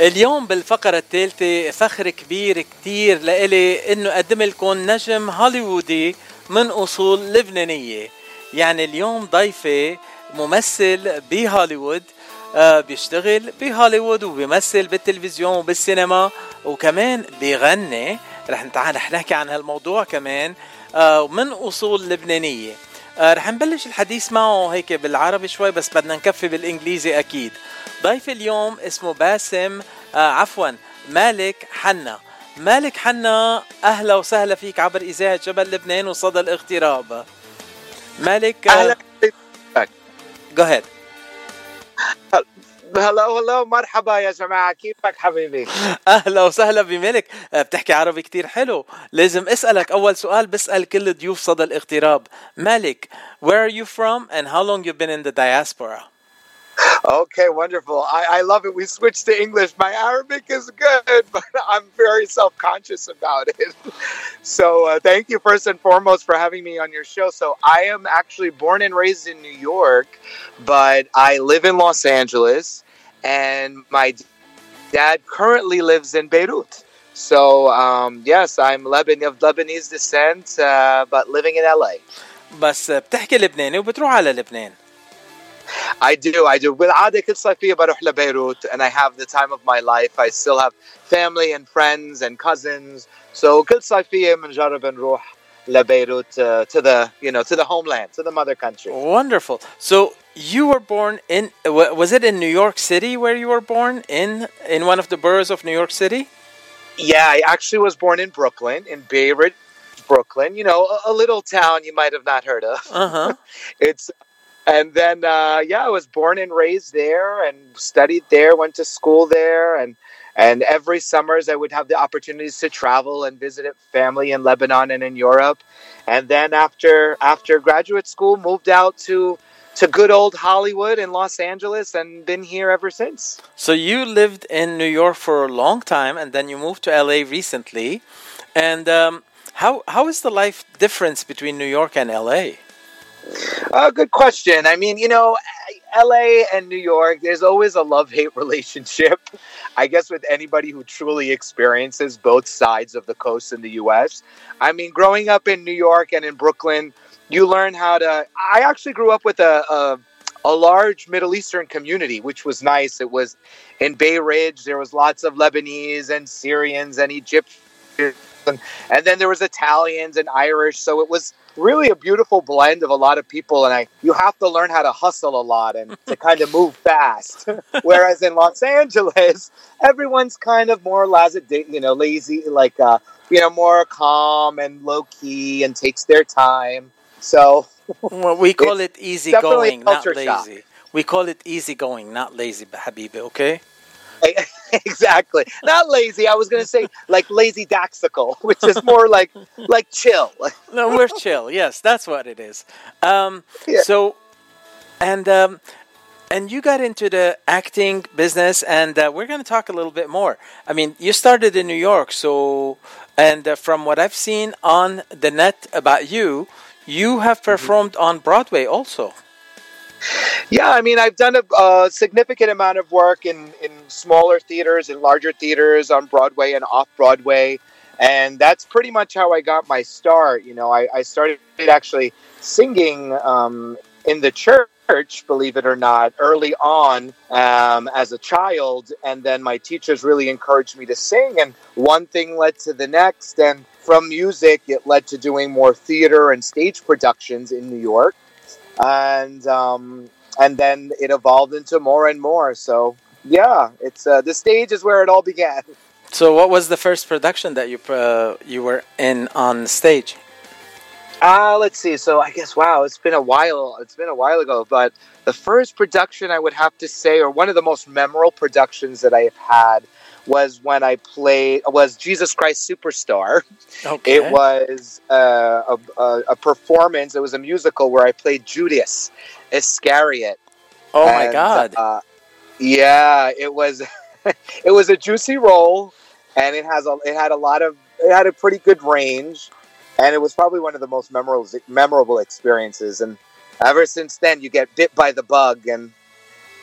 اليوم بالفقرة الثالثة فخر كبير كتير لإلي إنه أقدم لكم نجم هوليوودي من أصول لبنانية. يعني اليوم ضيفي ممثل بهوليوود آه بيشتغل بهوليوود وبيمثل بالتلفزيون وبالسينما وكمان بيغني. رح نحكي عن هالموضوع كمان آه من أصول لبنانية. رح نبلش الحديث معه هيك بالعربي شوي بس بدنا نكفي بالإنجليزي أكيد. ضيف اليوم اسمه باسم آه عفوا مالك حنا. مالك حنا أهلا وسهلا فيك عبر إذاعة جبل لبنان وصدى الاغتراب. مالك أهلا جو ahead. هلا هلا مرحبا يا جماعة كيفك حبيبي أهلا وسهلا بملك آه، بتحكي عربي كتير حلو لازم اسالك اول سؤال بسال كل ضيوف صدى الاغتراب مالك where are you from and how long you've been in the diaspora Okay, wonderful. I, I love it. We switched to English. My Arabic is good, but I'm very self conscious about it. So, uh, thank you first and foremost for having me on your show. So, I am actually born and raised in New York, but I live in Los Angeles, and my dad currently lives in Beirut. So, um, yes, I'm Leban- of Lebanese descent, uh, but living in LA. بس بتحكي لبناني وبتروح على لبنان I do, I do. بالعادة كل صيفية بروح لبيروت and I have the time of my life. I still have family and friends and cousins. So كل صيفية بنجرب نروح لبيروت uh, to the, you know, to the homeland, to the mother country. wonderful so you were born in was it in new york city where you were born in in one of the boroughs of new york city Yeah, I actually was born in Brooklyn, in Bay Ridge, Brooklyn. You know, a, a little town you might have not heard of. uh-huh It's and then uh, yeah, I was born and raised there and studied there, went to school there, and and every summers I would have the opportunities to travel and visit family in Lebanon and in Europe, and then after after graduate school, moved out to to good old Hollywood in Los Angeles and been here ever since. So you lived in New York for a long time, and then you moved to LA recently. And um, how how is the life difference between New York and LA? Uh, good question. I mean, you know, LA and New York, there's always a love hate relationship. I guess with anybody who truly experiences both sides of the coast in the US. I mean, growing up in New York and in Brooklyn, you learn how to. I actually grew up with a, a, a large Middle Eastern community, which was nice. It was in Bay Ridge, there was lots of Lebanese and Syrians and Egyptians. And, and then there was Italians and Irish, so it was really a beautiful blend of a lot of people and I you have to learn how to hustle a lot and to kind of move fast. Whereas in Los Angeles, everyone's kind of more laissez you know, lazy, like uh, you know, more calm and low key and takes their time. So Well, we call it easy going, not culture shock. lazy. We call it easy going, not lazy, Habibi. Okay. exactly. Not lazy. I was gonna say like lazy daxical, which is more like like chill. No, we're chill. Yes, that's what it is. Um, Yeah. So, and um, and you got into the acting business, and uh, we're going to talk a little bit more. I mean, you started in New York, so and uh, from what I've seen on the net about you, you have performed on Broadway also. Yeah, I mean, I've done a, a significant amount of work in, in smaller theaters and larger theaters on Broadway and off Broadway. And that's pretty much how I got my start. You know, I, I started actually singing um, in the church, believe it or not, early on um, as a child. And then my teachers really encouraged me to sing. And one thing led to the next. And from music, it led to doing more theater and stage productions in New York and um, and then it evolved into more and more. So yeah, it's uh, the stage is where it all began. So, what was the first production that you uh, you were in on stage? Uh, let's see. So I guess wow, it's been a while. It's been a while ago, but the first production I would have to say, or one of the most memorable productions that I have had, was when I played was Jesus Christ Superstar. Okay. It was uh, a, a, a performance. It was a musical where I played Judas Iscariot. oh my God! Uh, yeah, it was it was a juicy role, and it has a it had a lot of it had a pretty good range, and it was probably one of the most memorable memorable experiences. And ever since then, you get bit by the bug, and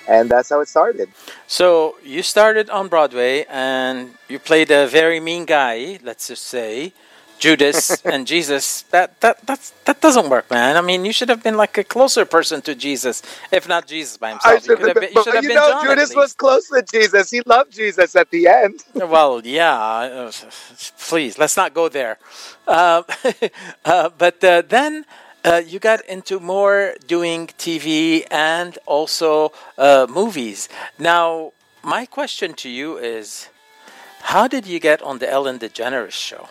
and that's how it started. So you started on Broadway and you played a very mean guy, let's just say, Judas and Jesus. That that that's, that doesn't work, man. I mean, you should have been like a closer person to Jesus, if not Jesus by himself. I should have been, but you know, John Judas was close to Jesus. He loved Jesus at the end. well, yeah. Please, let's not go there. Uh, uh, but uh, then. Uh, you got into more doing TV and also uh, movies. Now, my question to you is how did you get on the Ellen DeGeneres show?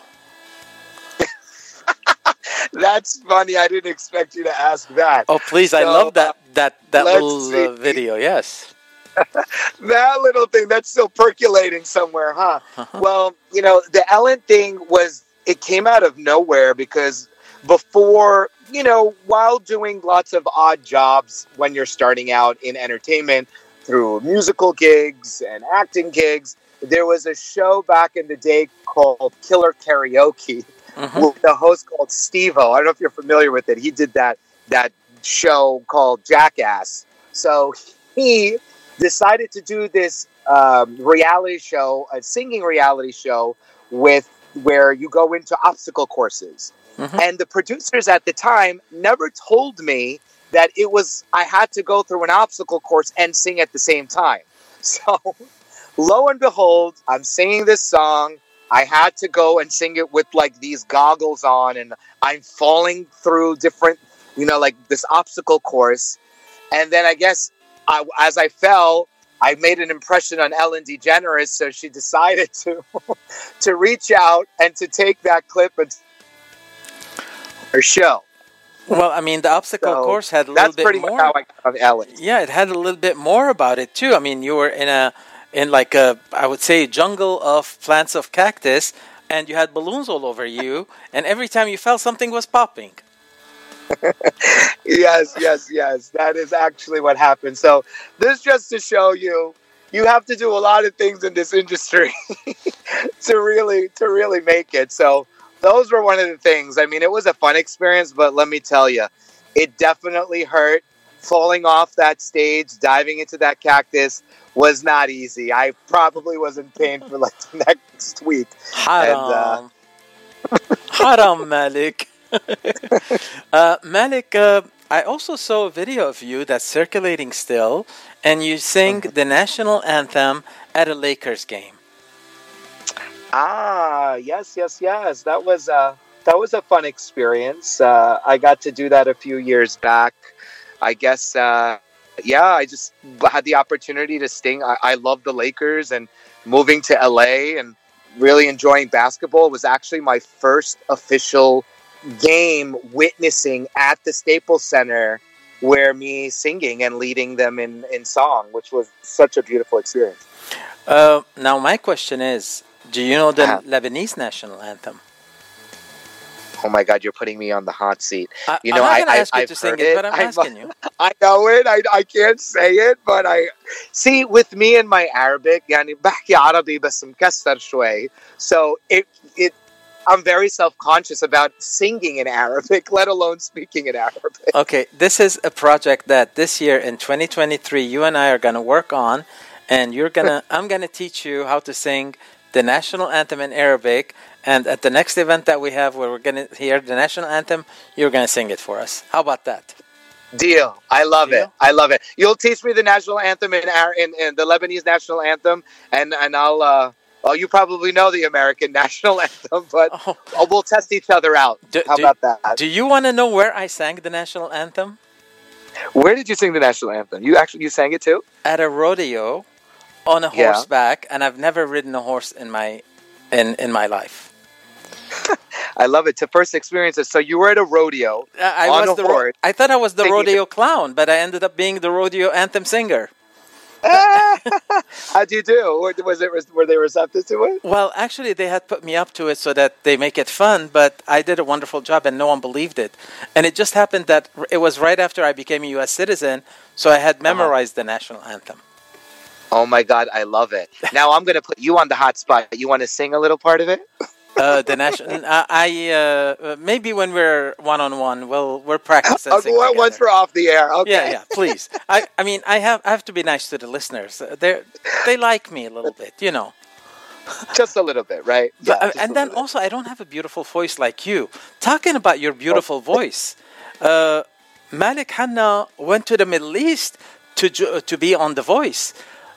That's funny. I didn't expect you to ask that. Oh, please! So, I love that that that little uh, video. Yes. that little thing that's still percolating somewhere, huh? Uh-huh. Well, you know, the Ellen thing was it came out of nowhere because before, you know, while doing lots of odd jobs when you're starting out in entertainment through musical gigs and acting gigs, there was a show back in the day called Killer Karaoke mm-hmm. with a host called Steve-O. I don't know if you're familiar with it. He did that that show called Jackass. So he decided to do this um, reality show, a singing reality show with where you go into obstacle courses. Mm-hmm. And the producers at the time never told me that it was I had to go through an obstacle course and sing at the same time. So lo and behold, I'm singing this song. I had to go and sing it with like these goggles on, and I'm falling through different, you know, like this obstacle course. And then I guess I, as I fell, I made an impression on Ellen DeGeneres, so she decided to to reach out and to take that clip and her show. Well, I mean, the obstacle so course had a little bit more. That's pretty much how I got Ellen. Yeah, it had a little bit more about it too. I mean, you were in a in like a I would say jungle of plants of cactus, and you had balloons all over you, and every time you fell, something was popping. yes, yes, yes. That is actually what happened. So this just to show you, you have to do a lot of things in this industry to really to really make it. So those were one of the things. I mean, it was a fun experience, but let me tell you, it definitely hurt. Falling off that stage, diving into that cactus was not easy. I probably was in pain for like the next week. Haram. And, uh... Haram, Malek. uh, Malek, uh, I also saw a video of you that's circulating still, and you sing the national anthem at a Lakers game. Ah, yes, yes, yes. That was uh, that was a fun experience. Uh, I got to do that a few years back. I guess, uh, yeah, I just had the opportunity to sing. I, I love the Lakers and moving to LA and really enjoying basketball was actually my first official game witnessing at the Staples Center where me singing and leading them in, in song, which was such a beautiful experience. Uh, now, my question is do you know the uh, Lebanese national anthem? Oh my God, you're putting me on the hot seat. I, you know, I'm I, ask I, you to sing it, it, but I'm asking you. I know it. I, I can't say it, but I see with me and my Arabic, يعني بحكي عربي بس مكسر شوي. So it it I'm very self-conscious about singing in Arabic, let alone speaking in Arabic. Okay, this is a project that this year in 2023 you and I are going to work on and you're going to I'm going to teach you how to sing the national anthem in Arabic and at the next event that we have where we're going to hear the national anthem, you're going to sing it for us. How about that? Deal. I love Deal? it. I love it. You'll teach me the national anthem in, our, in, in the Lebanese national anthem, and and I'll. Uh, well, you probably know the American national anthem, but oh. oh we'll test each other out. Do, How do, about that? Do you want to know where I sang the national anthem? Where did you sing the national anthem? You actually you sang it too? At a rodeo, on a yeah. horseback, and I've never ridden a horse in my in in my life. I love it. To first experience it. So you were at a rodeo. I, I was the ro- I thought I was the rodeo clown, but I ended up being the rodeo anthem singer. How'd you do? Was it were they receptive to it? Well, actually, they had put me up to it so that they make it fun. But I did a wonderful job, and no one believed it. And it just happened that it was right after I became a U.S. citizen, so I had uh-huh. memorized uh-huh. the national anthem. Oh my God, I love it! Now I'm going to put you on the hot spot. You want to sing a little part of it? Uh, the national. Uh, I uh, maybe when we're one on one, well, we're practicing. Well, once we're off the air. Okay. Yeah, yeah. Please. I, I mean, I have, I have to be nice to the listeners. They, they like me a little bit, you know. Just a little bit, right? Yeah, but, and then also, I don't have a beautiful voice like you. Talking about your beautiful oh. voice, uh, Malek Hanna went to the Middle East to to be on The Voice.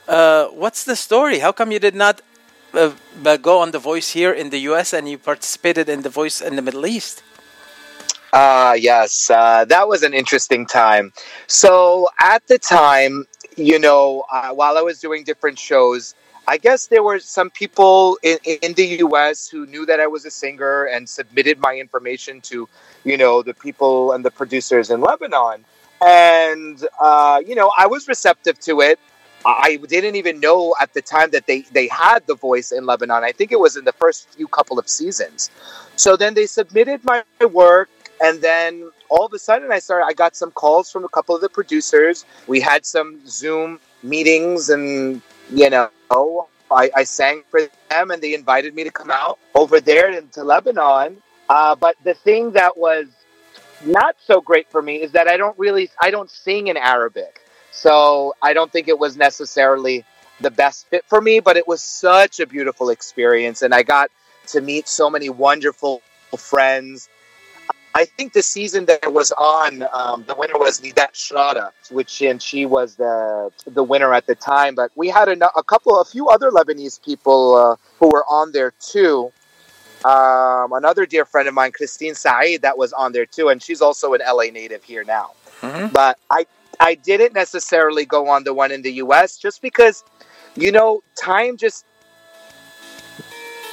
Uh, what's the story? How come you did not uh, go on The Voice here in the U.S. and you participated in The Voice in the Middle East? Ah, uh, yes, uh, that was an interesting time. So at the time, you know, uh, while I was doing different shows, I guess there were some people in, in the U.S. who knew that I was a singer and submitted my information to, you know, the people and the producers in Lebanon. And uh, you know, I was receptive to it. I didn't even know at the time that they, they had the voice in Lebanon. I think it was in the first few couple of seasons. So then they submitted my work, and then all of a sudden I started. I got some calls from a couple of the producers. We had some Zoom meetings, and you know, I, I sang for them, and they invited me to come out over there into Lebanon. Uh, but the thing that was not so great for me is that I don't really I don't sing in Arabic. So I don't think it was necessarily the best fit for me, but it was such a beautiful experience. And I got to meet so many wonderful friends. I think the season that it was on, um, the winner was Nida Sharara, which and she was the the winner at the time. But we had a, a couple, a few other Lebanese people uh, who were on there too. Um, another dear friend of mine, Christine Saeed, that was on there too, and she's also an LA native here now. Mm-hmm. But I I didn't necessarily go on the one in the US just because, you know, time just.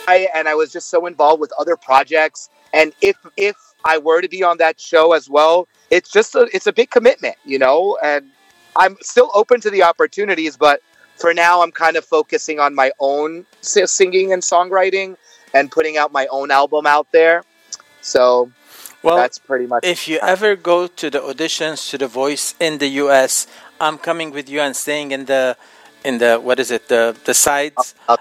I, and I was just so involved with other projects. And if if I were to be on that show as well, it's just a, it's a big commitment, you know. And I'm still open to the opportunities, but for now, I'm kind of focusing on my own singing and songwriting and putting out my own album out there. So well, that's pretty much. If you ever go to the auditions to The Voice in the U.S., I'm coming with you and staying in the in the what is it the the sides. Uh, uh,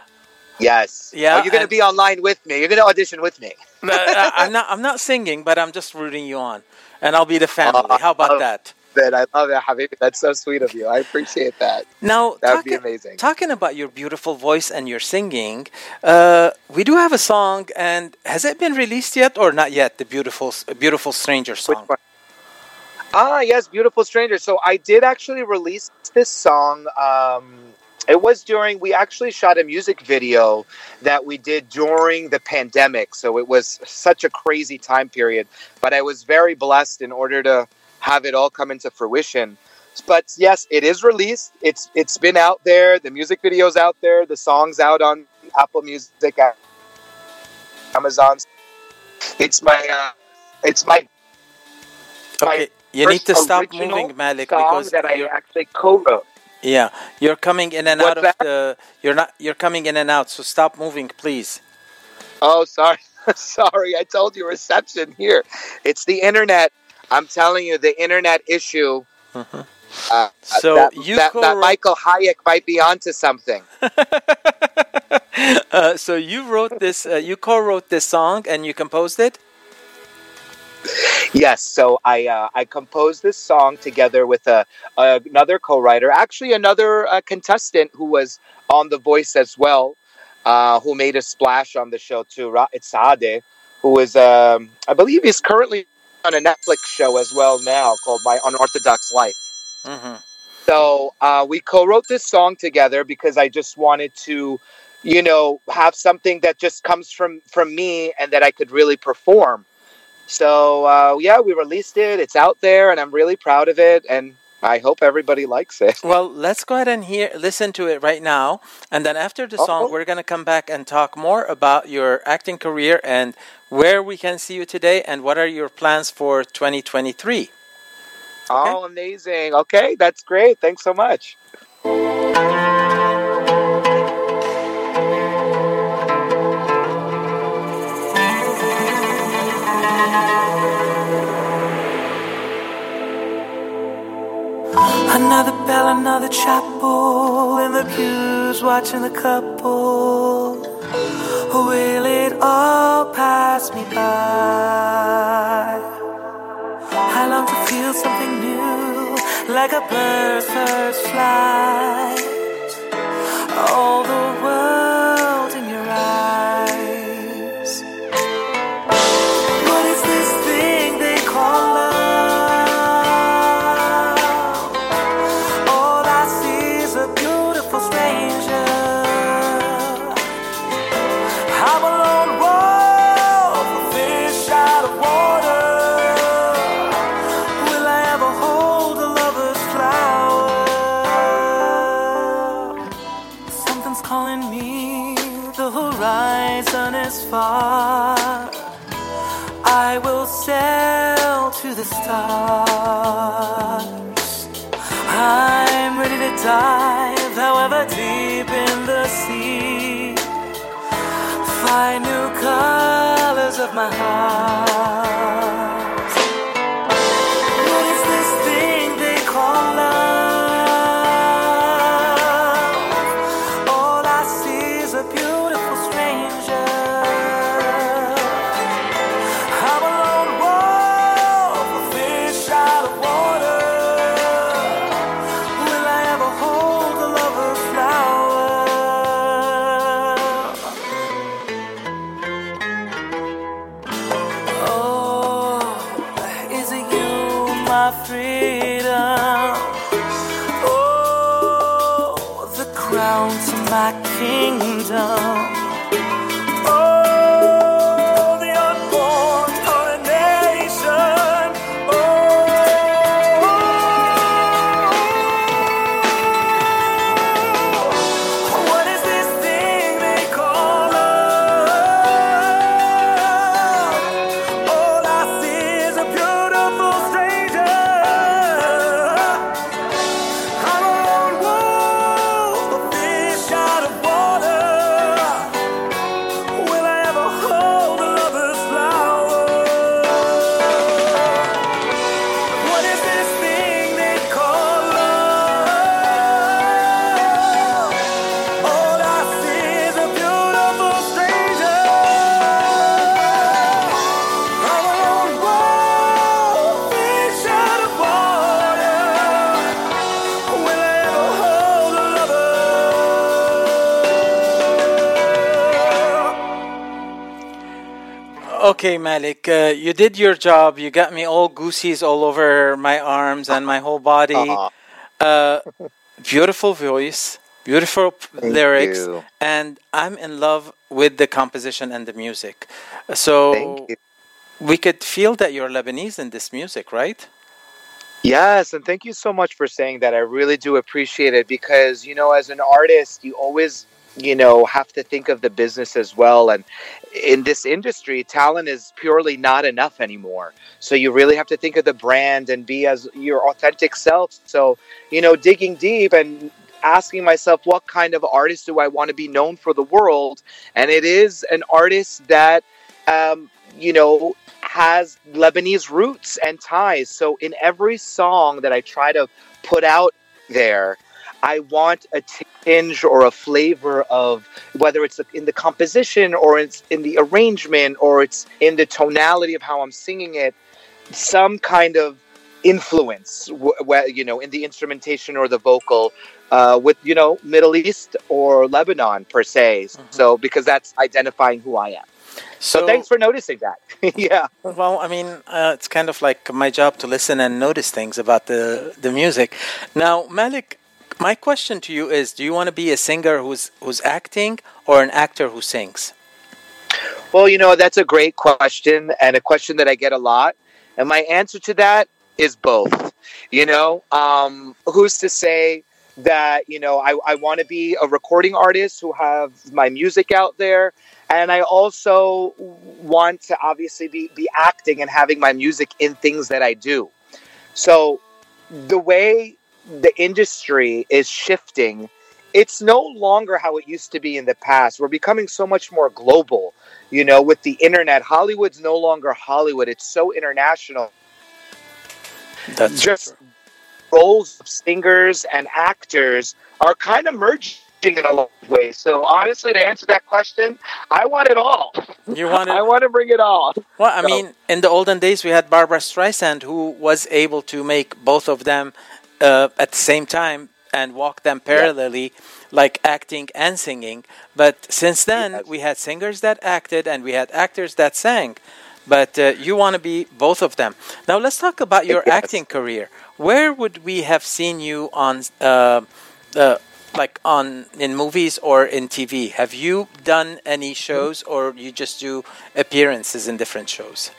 yes. Yeah. Oh, you're gonna be online with me. You're gonna audition with me. uh, I'm not. I'm not singing, but I'm just rooting you on, and I'll be the family. Uh, How about that? It. I love it, Habibi. That's so sweet of you. I appreciate that. Now, that would be amazing. Talking about your beautiful voice and your singing, uh, we do have a song, and has it been released yet or not yet? The beautiful, beautiful stranger song. Ah, yes, beautiful stranger. So I did actually release this song. Um, it was during we actually shot a music video that we did during the pandemic so it was such a crazy time period but i was very blessed in order to have it all come into fruition. But yes, it is released. It's it's been out there. The music video's out there. The songs out on Apple Music, Amazon. It's my uh, it's my. Okay, you need to stop moving, Malek, because that I actually co-wrote. Yeah, you're coming in and What's out of that? the. You're not. You're coming in and out. So stop moving, please. Oh, sorry, sorry. I told you reception here. It's the internet. I'm telling you, the internet issue. Uh-huh. Uh, so that, you that, that Michel Hayek might be onto something. uh, so you wrote this, uh, you co-wrote this song, and you composed it. Yes, so I uh, I composed this song together with a, another co-writer, actually another uh, contestant who was on The Voice as well, uh, who made a splash on the show too. Ra'it Saade, who is um, I believe he's currently on a Netflix show as well now called My Unorthodox Life. Mm-hmm. So uh, we co-wrote this song together because I just wanted to, you know, have something that just comes from from me and that I could really perform. So uh, yeah, we released it. It's out there, and I'm really proud of it. And I hope everybody likes it. Well, let's go ahead and hear, listen to it right now, and then after the oh, song, oh. we're going to come back and talk more about your acting career and where we can see you today, and what are your plans for 2023. Okay? Oh, amazing! Okay, that's great. Thanks so much. Another bell, another chapel, in the pews watching the couple Will it all pass me by? I long to feel something new, like a bird's first flight. All the world Okay, Malek, uh, you did your job. You got me all goosies all over my arms and my whole body. Aw. Uh, beautiful voice, beautiful Thank lyrics, you. and I'm in love with the composition and the music. So we could feel that you're Lebanese in this music, right? Yes, and thank you so much for saying that. I really do appreciate it because, you know, as an artist, you always, you know, have to think of the business as well. And in this industry, talent is purely not enough anymore. So you really have to think of the brand and be as your authentic self. So, you know, digging deep and asking myself, what kind of artist do I want to be known for the world? And it is an artist that, um, you know, has Lebanese roots and ties. So in every song that I try to put out there, I want a tinge or a flavor of whether it's in the composition or it's in the arrangement or it's in the tonality of how I'm singing it, some kind of influence, you know, in the instrumentation or the vocal. Uh, with you know Middle East or Lebanon per se, so because that's identifying who I am. So, thanks for noticing that. yeah. Well, I mean, uh, it's kind of like my job to listen and notice things about the the music. Now, Malek, my question to you is: Do you want to be a singer who's who's acting or an actor who sings? Well, you know, that's a great question and a question that I get a lot. And my answer to that is both. You know, um, who's to say that, you know, I, I want to be a recording artist who have my music out there. And I also want to obviously be, be acting and having my music in things that I do. So the way the industry is shifting, it's no longer how it used to be in the past. We're becoming so much more global. You know, with the internet, Hollywood's no longer Hollywood. It's so international. That's Just roles of singers and actors are kind of merging in a lot of ways. So honestly, to answer that question, I want it all. You want I want to bring it all. Well, I So- mean, in the olden days, we had Barbra Streisand who was able to make both of them uh, at the same time and walk them parallelly, like acting and singing. But since then, Yes. we had singers that acted and we had actors that sang. But uh, you want to be both of them. Now, let's talk about your Yes. acting career. Where would we have seen you on, uh, uh, like on in movies or in TV? Have you done any shows, or you just do appearances in different shows?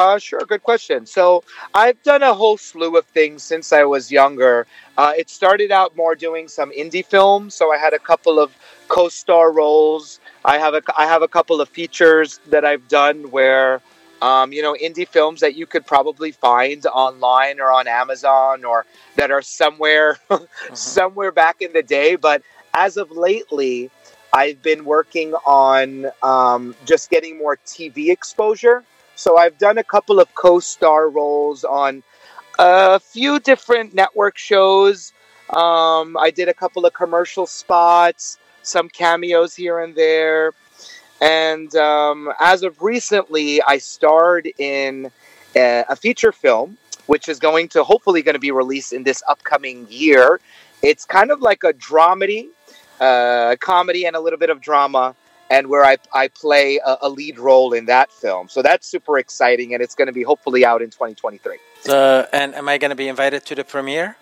Uh, sure, good question. So I've done a whole slew of things since I was younger. Uh, it started out more doing some indie films, so I had a couple of co-star roles. I have a I have a couple of features that I've done where, um, you know, indie films that you could probably find online or on Amazon or that are somewhere somewhere back in the day. But as of lately, I've been working on um, just getting more TV exposure. So I've done a couple of co-star roles on a few different network shows. Um, I did a couple of commercial spots, some cameos here and there, and um, as of recently, I starred in a, a feature film, which is going to hopefully going to be released in this upcoming year. It's kind of like a dramedy, uh, comedy, and a little bit of drama and where I, I play a, a lead role in that film. So that's super exciting, and it's going to be hopefully out in 2023. Uh, and am I going to be invited to the premiere?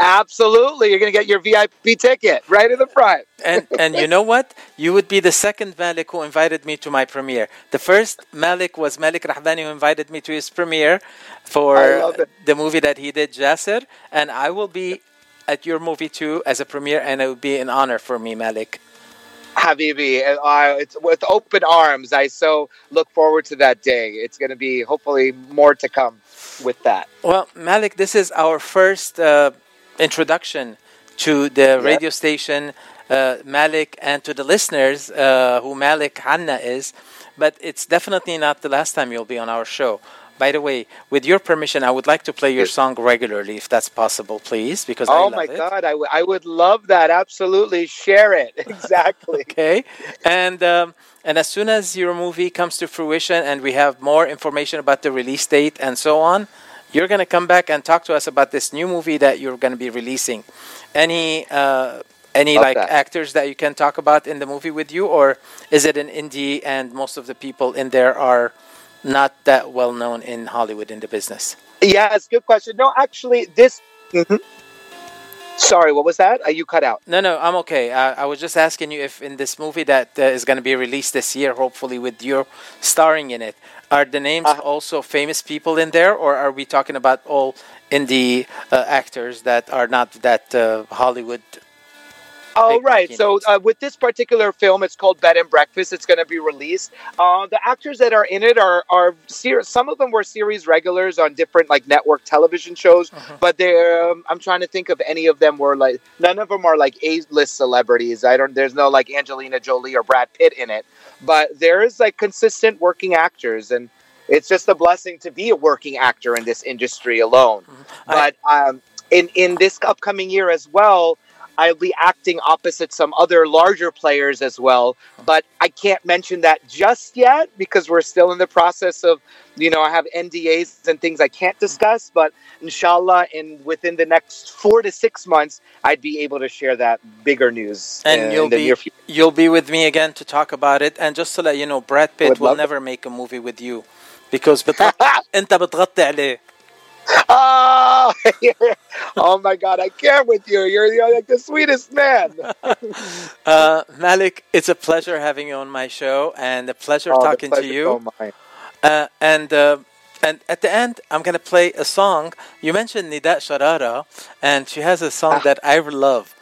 Absolutely, you're going to get your VIP ticket right in the front. And and you know what? You would be the second Malek who invited me to my premiere. The first Malik was Malik Rahbani who invited me to his premiere for I love it. the movie that he did, Jasser. And I will be at your movie too as a premiere, and it would be an honor for me, Malek. Habibi, uh, it's with open arms. I so look forward to that day. It's going to be hopefully more to come with that. Well, Malek, this is our first uh, introduction to the radio station, uh, Malek, and to the listeners uh, who Malek Hanna is. But it's definitely not the last time you'll be on our show. By the way, with your permission, I would like to play your song regularly, if that's possible, please, because I Oh my it. God, I, w- I would love that. Absolutely, share it. Exactly. Okay, and um, and as soon as your movie comes to fruition and we have more information about the release date and so on, you're gonna come back and talk to us about this new movie that you're gonna be releasing. Any uh, any Love like that. actors that you can talk about in the movie with you, or is it an indie and most of the people in there are not that well known in Hollywood in the business? Yes, good question. No, actually, this. Mhm. Sorry, what was that? Are you cut out. No, no, I'm okay. I, I was just asking you if in this movie that uh, is going to be released this year, hopefully with your starring in it, are the names Uh, also famous people in there, or are we talking about all indie uh, actors that are not that uh, Hollywood? Oh, right. So uh, with this particular film, it's called Bed and Breakfast. It's going to be released. Uh, the actors that are in it are are ser- some of them were series regulars on different like network television shows, Uh-huh. but they're um, I'm trying to think of any of them were like none of them are like A list celebrities. I don't. There's no like Angelina Jolie or Brad Pitt in it, but there is like consistent working actors and. It's just a blessing to be a working actor in this industry alone. I- But um, in in this upcoming year as well, I'll be acting opposite some other larger players as well. But I can't mention that just yet because we're still in the process of, you know, I have NDAs and things I can't discuss. But inshallah, in within the next four to six months, I'd be able to share that bigger news And in, you'll the be near future. you'll be with me again to talk about it. And just to let you know, Brad Pitt Would will love never make a movie with you because بتغط... انت بتغطي عليه. Oh, oh my God! I care with you. You're, you're like the sweetest man. uh, Malek, it's a pleasure having you on my show, and a pleasure oh, talking pleasure to you. Uh, and uh, and at the end, I'm gonna play a song. You mentioned Nida Sharara, and she has a song ah. that I love.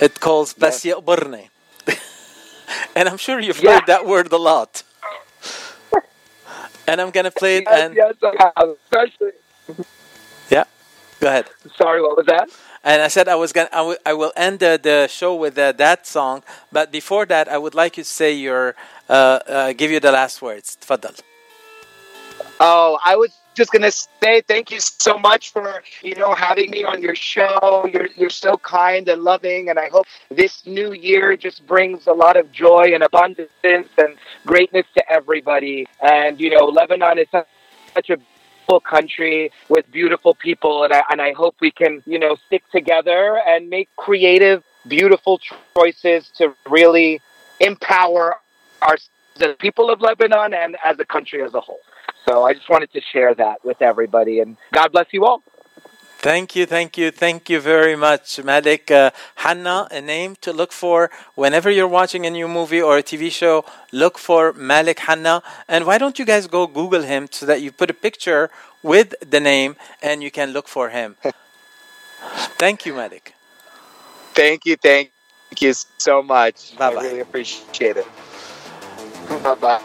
It calls Basya yes. Burne. and I'm sure you've yeah. heard that word a lot. and I'm gonna play it. Yes, and yes, especially Go ahead. Sorry, what was that? And I said I was going i will end the show with uh, that song. But before that, I would like you to say your, uh, uh, give you the last words. Fadal. Oh, I was just gonna say thank you so much for you know having me on your show. You're you're so kind and loving, and I hope this new year just brings a lot of joy and abundance and greatness to everybody. And you know, Lebanon is such a beautiful country with beautiful people, and I and I hope we can you know stick together and make creative, beautiful choices to really empower our the people of Lebanon and as a country as a whole. So I just wanted to share that with everybody, and God bless you all. Thank you, thank you, thank you very much, Malek. Uh, Hanna, a name to look for whenever you're watching a new movie or a TV show. Look for Malek Hanna, and why don't you guys go Google him so that you put a picture with the name and you can look for him. thank you, Malek. Thank you, thank you so much. Bye-bye. I really appreciate it. Bye bye.